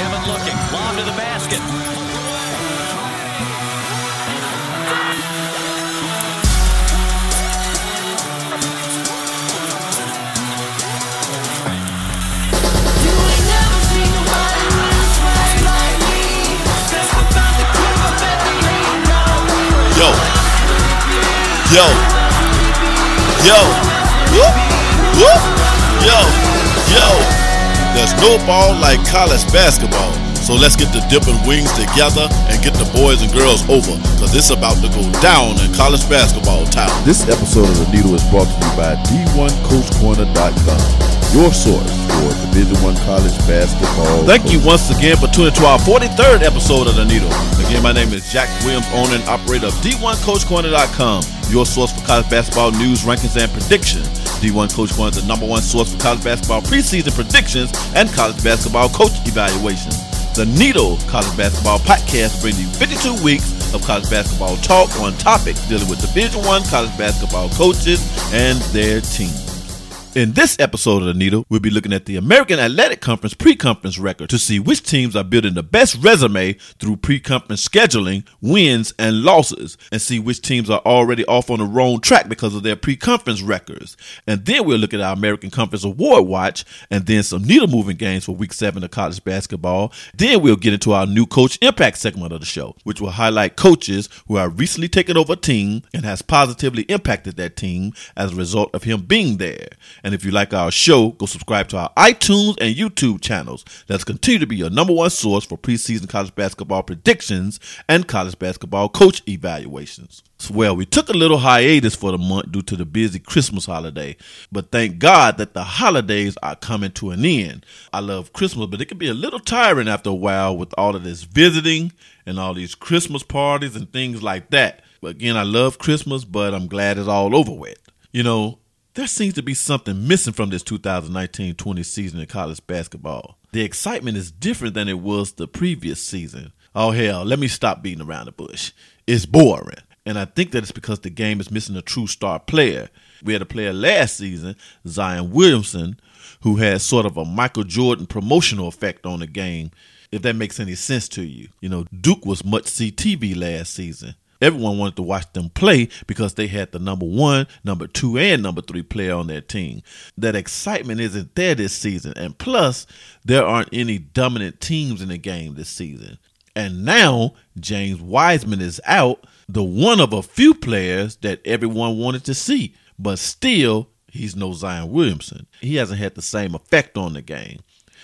Kevin looking. Lob to the basket. Yo. Yo. Yo. Whoop. Whoop. Yo. Yo. There's no ball like college basketball. So let's get the dipping wings together and get the boys and girls over. Cause it's about to go down in college basketball town. This episode of The Needle is brought to you by D1CoachCorner.com, your source for Division One college basketball. Thank you once again for tuning to our 43rd episode of The Needle. Again, my name is Jack Williams, owner and operator of D1CoachCorner.com, your source for college basketball news, rankings, and predictions. D1 Coach Corner is the number one source for college basketball preseason predictions and college basketball coach evaluations. The Needle College Basketball Podcast brings you 52 weeks of college basketball talk on topics dealing with Division One college basketball coaches and their teams. In this episode of The Needle, we'll be looking at the American Athletic Conference pre-conference record to see which teams are building the best resume through pre-conference scheduling, wins, and losses, and see which teams are already off on the wrong track because of their pre-conference records. And then we'll look at our American Conference Award Watch, and then some needle-moving games for Week 7 of college basketball. Then we'll get into our new Coach Impact segment of the show, which will highlight coaches who have recently taken over a team and has positively impacted that team as a result of him being there. And if you like our show, go subscribe to our iTunes and YouTube channels. Let's continue to be your number one source for preseason college basketball predictions and college basketball coach evaluations. Well, we took a little hiatus for the month due to the busy Christmas holiday, but thank God that the holidays are coming to an end. I love Christmas, but it can be a little tiring after a while with all of this visiting and all these Christmas parties and things like that. But again, I love Christmas, but I'm glad it's all over with. You know, there seems to be something missing from this 2019 20 season in college basketball. The excitement is different than it was the previous season. Oh, hell, let me stop beating around the bush. It's boring. And I think that it's because the game is missing a true star player. We had a player last season, Zion Williamson, who had sort of a Michael Jordan promotional effect on the game, if that makes any sense to you. You know, Duke was much CTV last season. Everyone wanted to watch them play because they had the number one, number two, and number three player on their team. That excitement isn't there this season. And plus, there aren't any dominant teams in the game this season. And now, James Wiseman is out, the one of a few players that everyone wanted to see. But still, he's no Zion Williamson. He hasn't had the same effect on the game.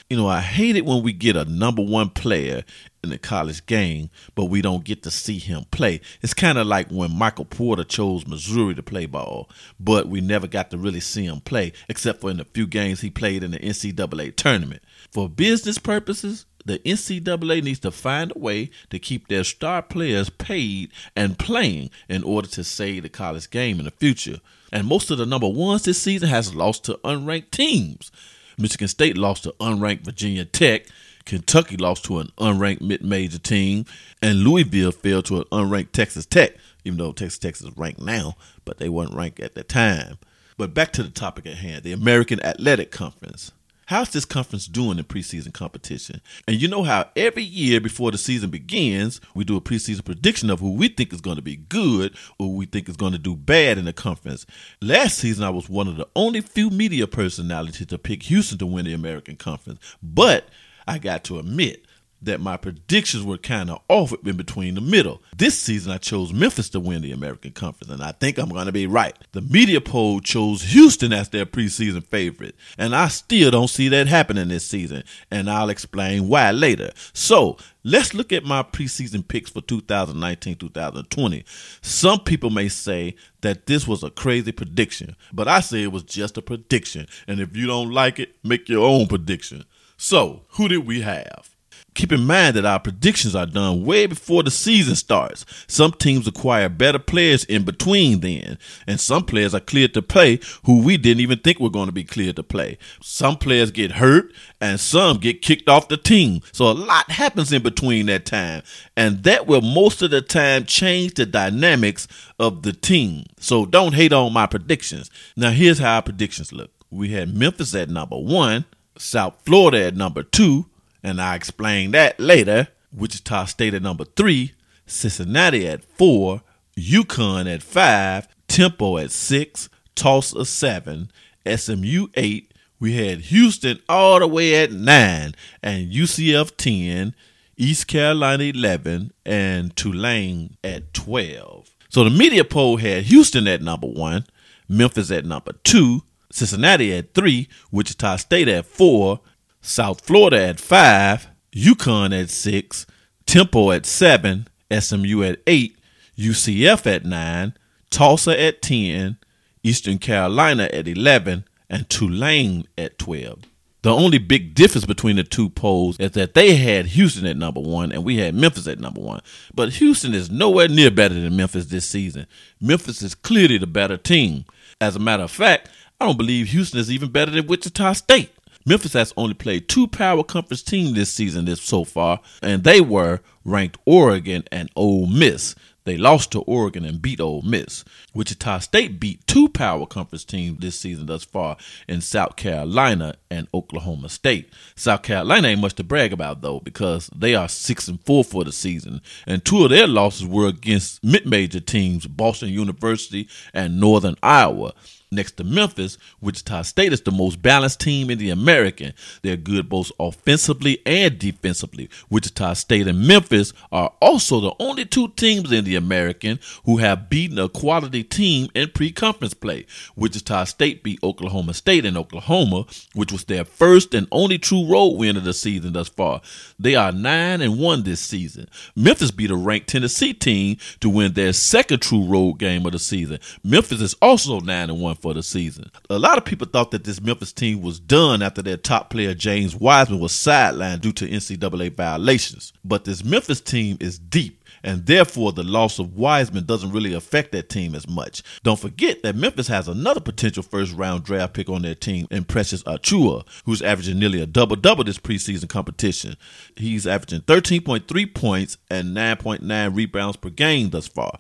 You know, I hate it when we get a number one player in the college game, but we don't get to see him play. It's kind of like when Michael Porter chose Missouri to play ball, but we never got to really see him play, except for in the few games he played in the NCAA tournament. For business purposes, the NCAA needs to find a way to keep their star players paid and playing in order to save the college game in the future. And most of the number ones this season has lost to unranked teams. Michigan State lost to unranked Virginia Tech. Kentucky lost to an unranked mid-major team, and Louisville fell to an unranked Texas Tech, even though Texas Tech is ranked now, but they weren't ranked at the time. But back to the topic at hand, the American Athletic Conference. How's this conference doing in preseason competition? And you know how every year before the season begins, we do a preseason prediction of who we think is going to be good or who we think is going to do bad in the conference. Last season, I was one of the only few media personalities to pick Houston to win the American Conference. But I got to admit that my predictions were kind of off in between the middle. This season, I chose Memphis to win the American Conference, and I think I'm going to be right. The media poll chose Houston as their preseason favorite, and I still don't see that happening this season, and I'll explain why later. So, Let's look at my preseason picks for 2019 2020. Some people may say that this was a crazy prediction, but I say it was just a prediction. And if you don't like it, make your own prediction. So, who did we have? Keep in mind that our predictions are done way before the season starts. Some teams acquire better players in between then, and some players are cleared to play who we didn't even think were going to be cleared to play. Some players get hurt, and some get kicked off the team. So a lot happens in between that time, and that will most of the time change the dynamics of the team. So don't hate on my predictions. Now, here's how our predictions look we had Memphis at number one, South Florida at number two, And I explain that later. Wichita State at number three, Cincinnati at four, UConn at five, Temple at six, Tulsa seven, SMU eight. We had Houston all the way at nine, and UCF ten, East Carolina eleven, and Tulane at twelve. So the media poll had Houston at number one, Memphis at number two, Cincinnati at three, Wichita State at four, South Florida at five, UConn at six, Temple at seven, SMU at eight, UCF at nine, Tulsa at ten, Eastern Carolina at eleven, and Tulane at twelve. The only big difference between the two polls is that they had Houston at number one and we had Memphis at number one. But Houston is nowhere near better than Memphis this season. Memphis is clearly the better team. As a matter of fact, I don't believe Houston is even better than Wichita State. Memphis has only played two power conference teams this season this so far, and they were ranked Oregon and Ole Miss. They lost to Oregon and beat Ole Miss. Wichita State beat two power conference teams this season thus far in South Carolina and Oklahoma State. South Carolina ain't much to brag about though because they are six and four for the season, and two of their losses were against mid-major teams, Boston University and Northern Iowa. Next to Memphis, Wichita State is the most balanced team in the American. They're good both offensively and defensively. Wichita State and Memphis are also the only two teams in the American who have beaten a quality team in pre-conference play. Wichita State beat Oklahoma State in Oklahoma, which was their first and only true road win of the season thus far. They are 9 and 1 this season. Memphis beat a ranked Tennessee team to win their second true road game of the season. Memphis is also 9 and 1 for the season. A lot of people thought that this Memphis team was done after their top player James Wiseman was sidelined due to NCAA violations. But this Memphis team is deep and therefore the loss of Wiseman doesn't really affect that team as much. Don't forget that Memphis has another potential first round draft pick on their team in Precious Achiuwa, who's averaging nearly a double double this preseason competition. He's averaging 13.3 points and 9.9 rebounds per game thus far.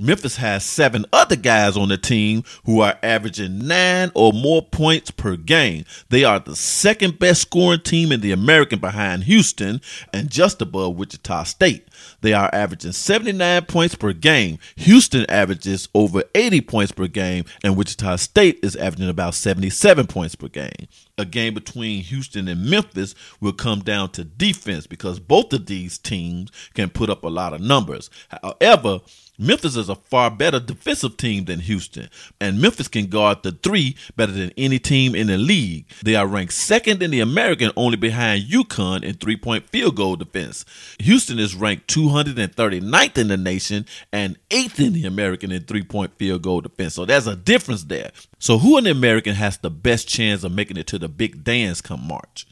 Memphis has seven other guys on the team who are averaging nine or more points per game. They are the second best scoring team in the American behind Houston and just above Wichita State. They are averaging 79 points per game. Houston averages over 80 points per game, and Wichita State is averaging about 77 points per game. A game between Houston and Memphis will come down to defense because both of these teams can put up a lot of numbers. However, Memphis is a far better defensive team than Houston, and Memphis can guard the three better than any team in the league. They are ranked second in the American, only behind UConn in three point field goal defense. Houston is ranked 239th in the nation and eighth in the American in three point field goal defense. So there's a difference there. So, who in the American has the best chance of making it to the big dance come March?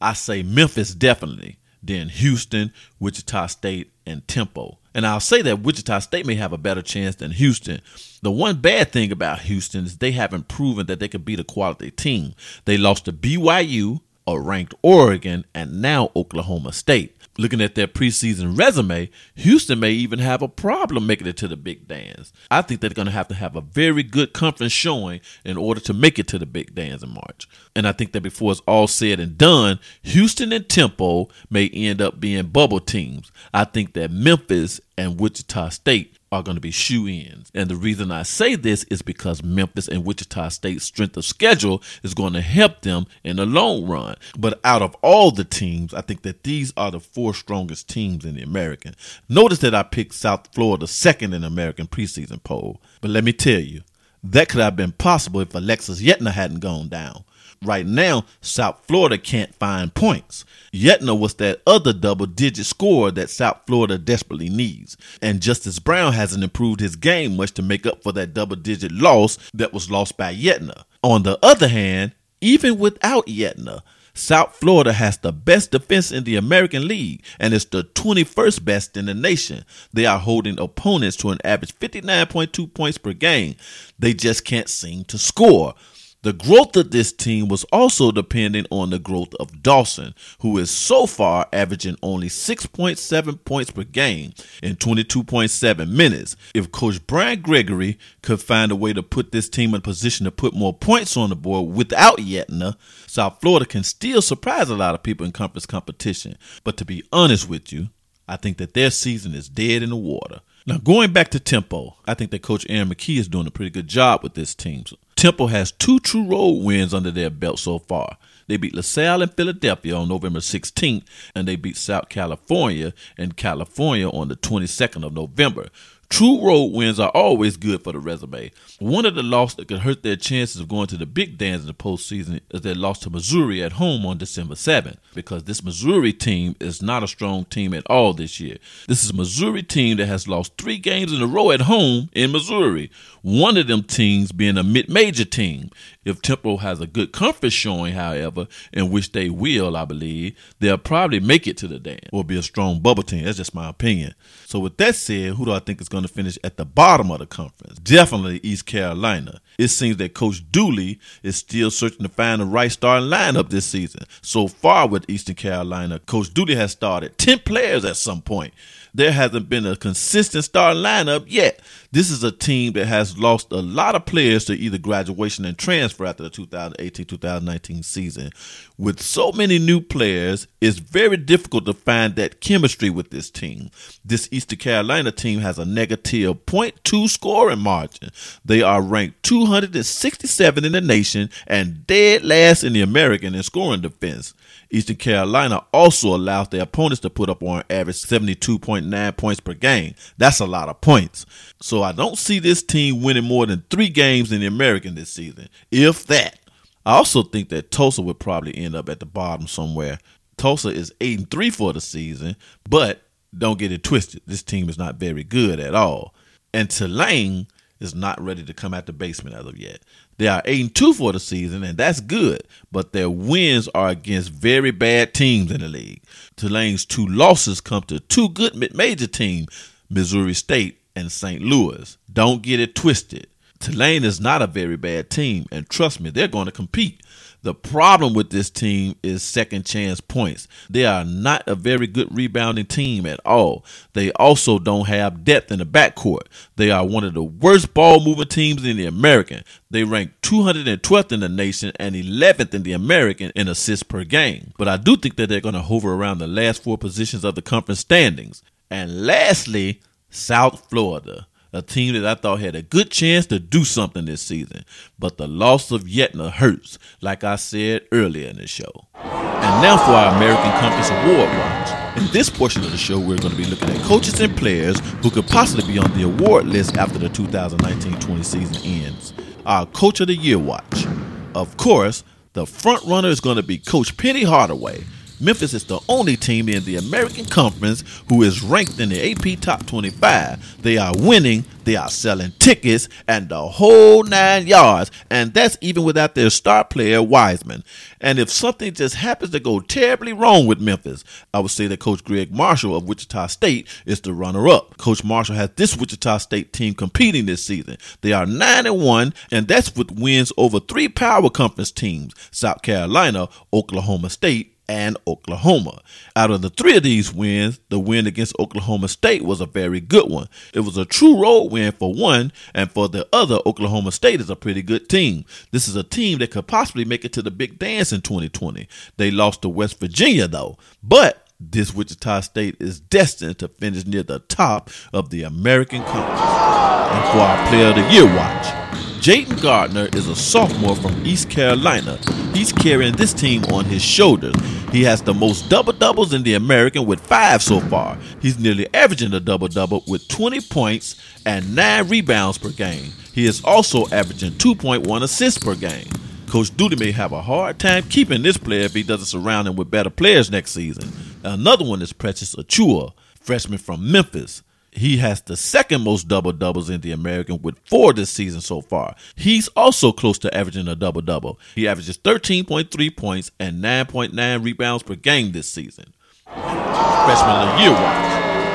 I say Memphis definitely, then Houston, Wichita State, and Temple. And I'll say that Wichita State may have a better chance than Houston. The one bad thing about Houston is they haven't proven that they could beat a quality team. They lost to BYU, a ranked Oregon, and now Oklahoma State. Looking at their preseason resume, Houston may even have a problem making it to the big dance. I think they're going to have to have a very good conference showing in order to make it to the big dance in March. And I think that before it's all said and done, Houston and Temple may end up being bubble teams. I think that Memphis and Wichita State are going to be shoe ins. And the reason I say this is because Memphis and Wichita State's strength of schedule is going to help them in the long run. But out of all the teams, I think that these are the four strongest teams in the American. Notice that I picked South Florida second in the American preseason poll. But let me tell you, that could have been possible if Alexis Yetna hadn't gone down. Right now, South Florida can't find points. Yetna was that other double digit scorer that South Florida desperately needs. And Justice Brown hasn't improved his game much to make up for that double digit loss that was lost by Yetna. On the other hand, even without Yetna, South Florida has the best defense in the American League and is the 21st best in the nation. They are holding opponents to an average 59.2 points per game. They just can't seem to score. The growth of this team was also dependent on the growth of Dawson, who is so far averaging only 6.7 points per game in 22.7 minutes. If Coach Brian Gregory could find a way to put this team in a position to put more points on the board without Yetna, South Florida can still surprise a lot of people in conference competition. But to be honest with you, I think that their season is dead in the water. Now, going back to Temple, I think that Coach Aaron McKie is doing a pretty good job with this team. Temple has two true road wins under their belt so far. They beat LaSalle and Philadelphia on November 16th, and they beat South California and California on the 22nd of November. True road wins are always good for the resume. One of the losses that could hurt their chances of going to the big dance in the postseason is their loss to Missouri at home on December 7th, because this Missouri team is not a strong team at all this year. This is a Missouri team that has lost three games in a row at home in Missouri. One of them teams being a mid-major team. If Temple has a good conference showing, however, in which they will, I believe, they'll probably make it to the dance or be a strong bubble team. That's just my opinion. So with that said, who do I think is going to finish at the bottom of the conference? Definitely East Carolina. It seems that Coach Dooley is still searching to find the right starting lineup this season. So far with Eastern Carolina, Coach Dooley has started 10 players at some point there hasn't been a consistent starting lineup yet. This is a team that has lost a lot of players to either graduation and transfer after the 2018-2019 season. With so many new players, it's very difficult to find that chemistry with this team. This Eastern Carolina team has a negative 0.2 scoring margin. They are ranked 267 in the nation and dead last in the American in scoring defense. Eastern Carolina also allows their opponents to put up on average 72.9 points per game. That's a lot of points. So I don't see this team winning more than three games in the American this season, if that. I also think that Tulsa would probably end up at the bottom somewhere. Tulsa is 8 and 3 for the season, but don't get it twisted. This team is not very good at all. And Tulane is not ready to come out the basement as of yet. They are 8 and 2 for the season, and that's good, but their wins are against very bad teams in the league. Tulane's two losses come to two good mid major teams, Missouri State and St. Louis. Don't get it twisted. Tulane is not a very bad team, and trust me, they're going to compete. The problem with this team is second chance points. They are not a very good rebounding team at all. They also don't have depth in the backcourt. They are one of the worst ball moving teams in the American. They rank 212th in the nation and 11th in the American in assists per game. But I do think that they're going to hover around the last four positions of the conference standings. And lastly, South Florida a team that I thought had a good chance to do something this season. But the loss of Yetna hurts, like I said earlier in the show. And now for our American Conference Award Watch. In this portion of the show, we're going to be looking at coaches and players who could possibly be on the award list after the 2019-20 season ends. Our Coach of the Year Watch. Of course, the front runner is going to be Coach Penny Hardaway Memphis is the only team in the American Conference who is ranked in the AP Top 25. They are winning, they are selling tickets, and the whole nine yards. And that's even without their star player, Wiseman. And if something just happens to go terribly wrong with Memphis, I would say that Coach Gregg Marshall of Wichita State is the runner up. Coach Marshall has this Wichita State team competing this season. They are 9 and 1, and that's with wins over three power conference teams South Carolina, Oklahoma State, and Oklahoma. Out of the three of these wins, the win against Oklahoma State was a very good one. It was a true road win for one, and for the other, Oklahoma State is a pretty good team. This is a team that could possibly make it to the big dance in 2020. They lost to West Virginia, though, but this Wichita State is destined to finish near the top of the American Conference. And for our Player of the Year watch, Jayden Gardner is a sophomore from East Carolina. He's carrying this team on his shoulders. He has the most double doubles in the American with five so far. He's nearly averaging a double double with 20 points and nine rebounds per game. He is also averaging 2.1 assists per game. Coach Dooley may have a hard time keeping this player if he doesn't surround him with better players next season. Another one is Precious Achiuwa, freshman from Memphis. He has the second most double doubles in the American with four this season so far. He's also close to averaging a double double. He averages 13.3 points and 9.9 rebounds per game this season. Freshman of the year watch.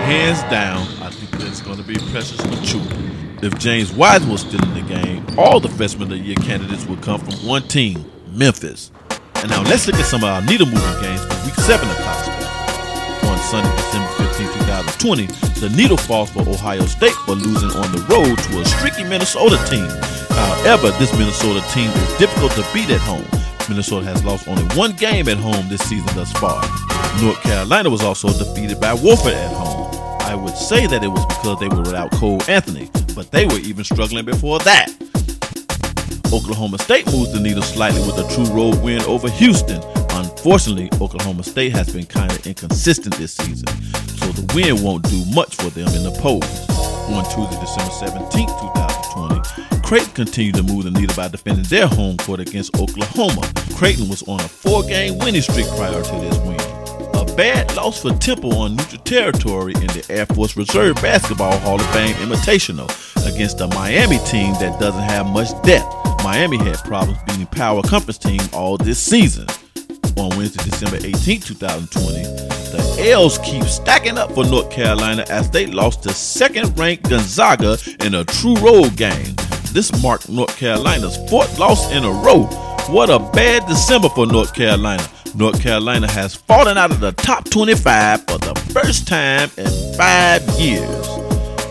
Hands down, I think this is going to be Precious Achiuwa. If James Wiseman was still in the game, all the freshman of the year candidates would come from one team, Memphis. And now let's look at some of our needle moving games for week seven of college. On Sunday, December 15, 2020, the needle falls for Ohio State for losing on the road to a streaky Minnesota team. However, this Minnesota team is difficult to beat at home. Minnesota has lost only one game at home this season thus far. North Carolina was also defeated by Wofford at home. I would say that it was because they were without Cole Anthony, but they were even struggling before that. Oklahoma State moves the needle slightly with a true road win over Houston. Unfortunately, Oklahoma State has been kind of inconsistent this season, so the win won't do much for them in the polls. On Tuesday, December 17, 2020, Creighton continued to move the needle by defending their home court against Oklahoma. Creighton was on a four game winning streak prior to this win. A bad loss for Temple on neutral territory in the Air Force Reserve Basketball Hall of Fame Invitational against a Miami team that doesn't have much depth. Miami had problems beating power conference team all this season. On Wednesday, December 18, 2020, the L's keep stacking up for North Carolina as they lost to second-ranked Gonzaga in a true road game. This marked North Carolina's fourth loss in a row. What a bad December for North Carolina. North Carolina has fallen out of the top 25 for the first time in five years.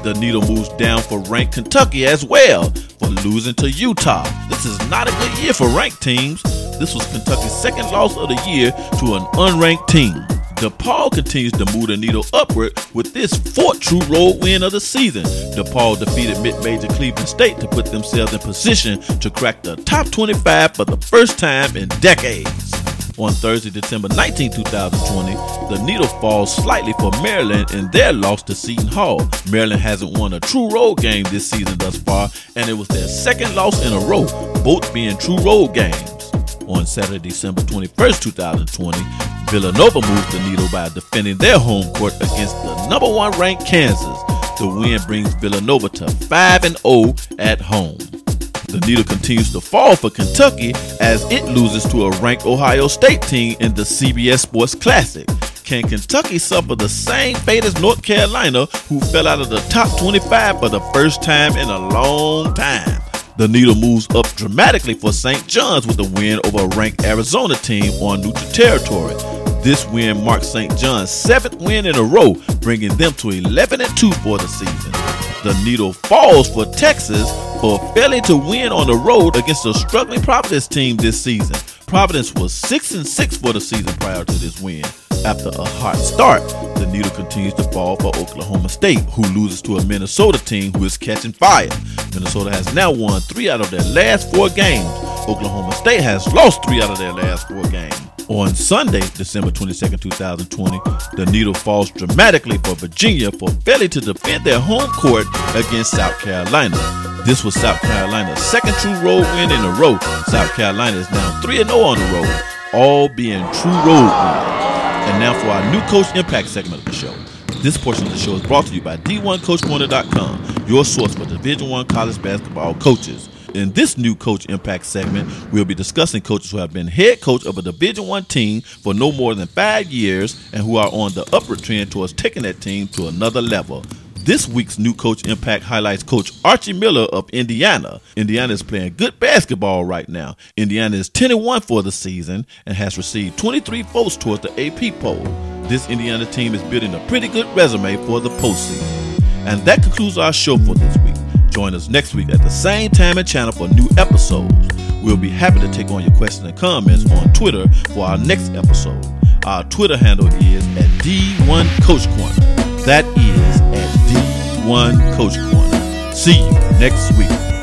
The needle moves down for ranked Kentucky as well for losing to Utah. This is not a good year for ranked teams. This was Kentucky's second loss of the year to an unranked team. DePaul continues to move the needle upward with this fourth true road win of the season. DePaul defeated mid-major Cleveland State to put themselves in position to crack the top 25 for the first time in decades. On Thursday, December 19, 2020, the needle falls slightly for Maryland in their loss to Seton Hall. Maryland hasn't won a true road game this season thus far, and it was their second loss in a row, both being true road games. On Saturday, December 21st, 2020, Villanova moves the needle by defending their home court against the number one ranked Kansas. The win brings Villanova to 5 0 at home. The needle continues to fall for Kentucky as it loses to a ranked Ohio State team in the CBS Sports Classic. Can Kentucky suffer the same fate as North Carolina, who fell out of the top 25 for the first time in a long time? The needle moves up dramatically for St. John's with a win over a ranked Arizona team on neutral territory. This win marks St. John's seventh win in a row, bringing them to 11 and 2 for the season. The needle falls for Texas for failing to win on the road against a struggling Providence team this season. Providence was 6 and 6 for the season prior to this win. After a hot start, the needle continues to fall for Oklahoma State, who loses to a Minnesota team who is catching fire. Minnesota has now won three out of their last four games. Oklahoma State has lost three out of their last four games. On Sunday, December 22, 2020, the needle falls dramatically for Virginia for failing to defend their home court against South Carolina. This was South Carolina's second true road win in a row. South Carolina is now 3 0 on the road, all being true road wins. And now for our new Coach Impact segment of the show. This portion of the show is brought to you by D1CoachCorner.com, your source for Division One college basketball coaches. In this new Coach Impact segment, we'll be discussing coaches who have been head coach of a Division One team for no more than five years and who are on the upward trend towards taking that team to another level. This week's new Coach Impact highlights Coach Archie Miller of Indiana. Indiana is playing good basketball right now. Indiana is 10 1 for the season and has received 23 votes towards the AP poll. This Indiana team is building a pretty good resume for the postseason. And that concludes our show for this week. Join us next week at the same time and channel for new episodes. We'll be happy to take on your questions and comments on Twitter for our next episode. Our Twitter handle is at D1 Coach Corner. That is D1 Coach Corner. See you next week.